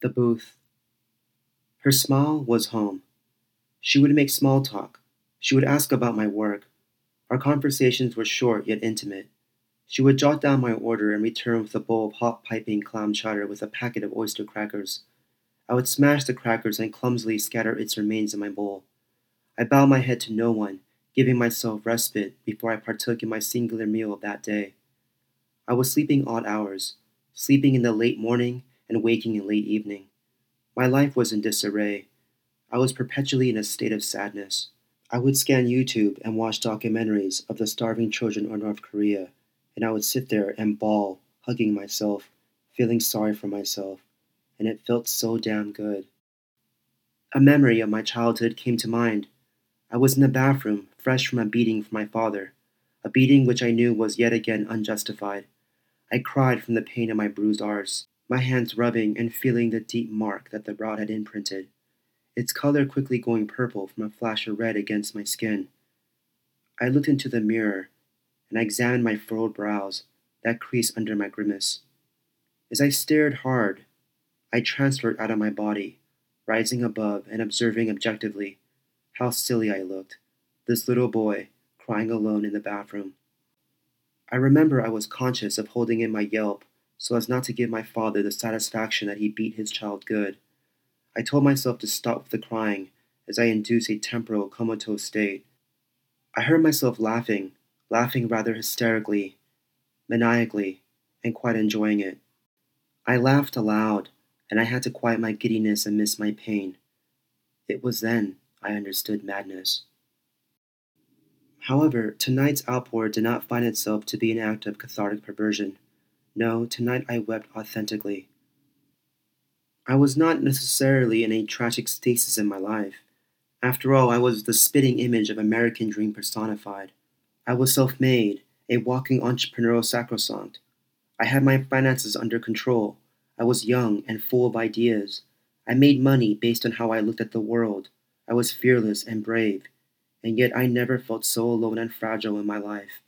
The booth. Her smile was home. She would make small talk. She would ask about my work. Our conversations were short yet intimate. She would jot down my order and return with a bowl of hot piping clam chowder with a packet of oyster crackers. I would smash the crackers and clumsily scatter its remains in my bowl. I bowed my head to no one, giving myself respite before I partook in my singular meal of that day. I was sleeping odd hours, sleeping in the late morning and waking in late evening. My life was in disarray. I was perpetually in a state of sadness. I would scan YouTube and watch documentaries of the starving children of North Korea, and I would sit there and bawl, hugging myself, feeling sorry for myself, and it felt so damn good. A memory of my childhood came to mind. I was in the bathroom, fresh from a beating from my father, a beating which I knew was yet again unjustified. I cried from the pain of my bruised arse my hands rubbing and feeling the deep mark that the rod had imprinted, its color quickly going purple from a flash of red against my skin. I looked into the mirror and I examined my furrowed brows, that crease under my grimace. As I stared hard, I transferred out of my body, rising above and observing objectively how silly I looked, this little boy crying alone in the bathroom. I remember I was conscious of holding in my yelp so as not to give my father the satisfaction that he beat his child good. I told myself to stop the crying as I induce a temporal comatose state. I heard myself laughing, laughing rather hysterically, maniacally, and quite enjoying it. I laughed aloud, and I had to quiet my giddiness and miss my pain. It was then I understood madness. However, tonight's outpour did not find itself to be an act of cathartic perversion. No, tonight I wept authentically. I was not necessarily in a tragic stasis in my life. After all, I was the spitting image of American dream personified. I was self made, a walking entrepreneurial sacrosanct. I had my finances under control. I was young and full of ideas. I made money based on how I looked at the world. I was fearless and brave, and yet I never felt so alone and fragile in my life.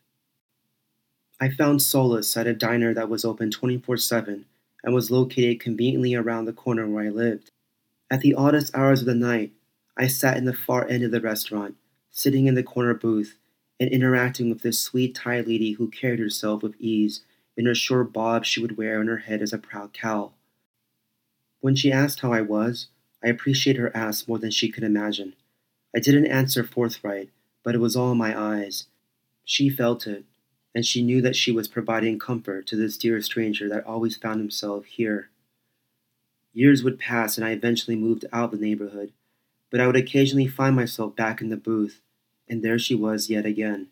I found solace at a diner that was open 24 7 and was located conveniently around the corner where I lived. At the oddest hours of the night, I sat in the far end of the restaurant, sitting in the corner booth and interacting with this sweet Thai lady who carried herself with ease in her short bob she would wear on her head as a proud cowl. When she asked how I was, I appreciated her ask more than she could imagine. I didn't answer forthright, but it was all in my eyes. She felt it, and she knew that she was providing comfort to this dear stranger that always found himself here. Years would pass, and I eventually moved out of the neighborhood, but I would occasionally find myself back in the booth, and there she was yet again,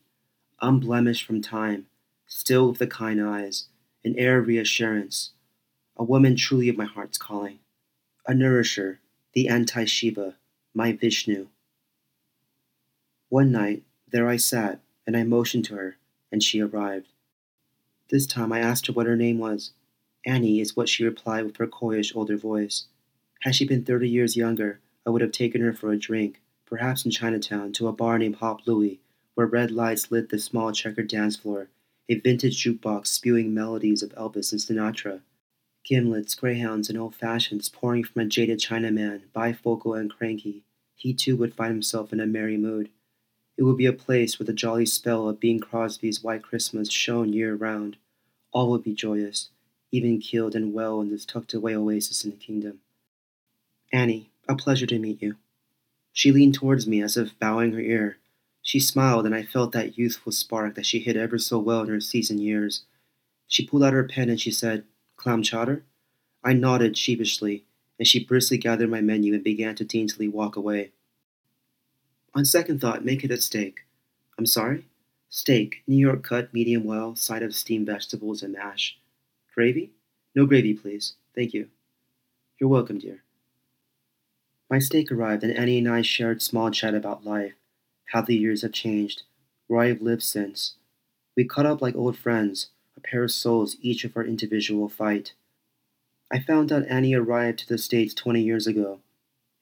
unblemished from time, still with the kind eyes, an air of reassurance, a woman truly of my heart's calling, a nourisher, the anti Shiva, my Vishnu. One night, there I sat, and I motioned to her and she arrived. This time I asked her what her name was. Annie is what she replied with her coyish older voice. Had she been thirty years younger, I would have taken her for a drink, perhaps in Chinatown, to a bar named Hop Louie, where red lights lit the small checkered dance floor, a vintage jukebox spewing melodies of Elvis and Sinatra, gimlets, greyhounds, and old fashions pouring from a jaded Chinaman, bifocal and cranky. He too would find himself in a merry mood. It would be a place where the jolly spell of Bing Crosby's White Christmas shone year round. All would be joyous, even keeled and well in this tucked away oasis in the kingdom. Annie, a pleasure to meet you. She leaned towards me as if bowing her ear. She smiled, and I felt that youthful spark that she hid ever so well in her seasoned years. She pulled out her pen and she said, Clam chowder? I nodded sheepishly, and she briskly gathered my menu and began to daintily walk away. On second thought, make it a steak. I'm sorry? Steak, New York cut, medium well, side of steamed vegetables and mash. Gravy? No gravy, please. Thank you. You're welcome, dear. My steak arrived, and Annie and I shared small chat about life, how the years have changed, where I have lived since. We caught up like old friends, a pair of souls, each of our individual fight. I found out Annie arrived to the States 20 years ago,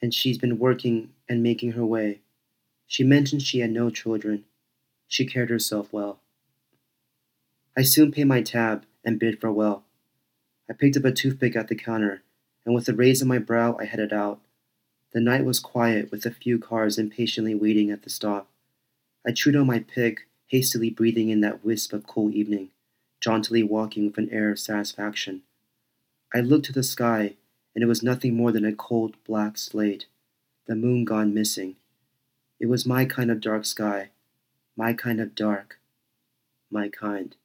and she's been working and making her way. She mentioned she had no children. She cared herself well. I soon paid my tab and bid farewell. I picked up a toothpick at the counter and with a raise in my brow I headed out. The night was quiet, with a few cars impatiently waiting at the stop. I chewed on my pick, hastily breathing in that wisp of cool evening, jauntily walking with an air of satisfaction. I looked to the sky, and it was nothing more than a cold black slate, the moon gone missing. It was my kind of dark sky, my kind of dark, my kind.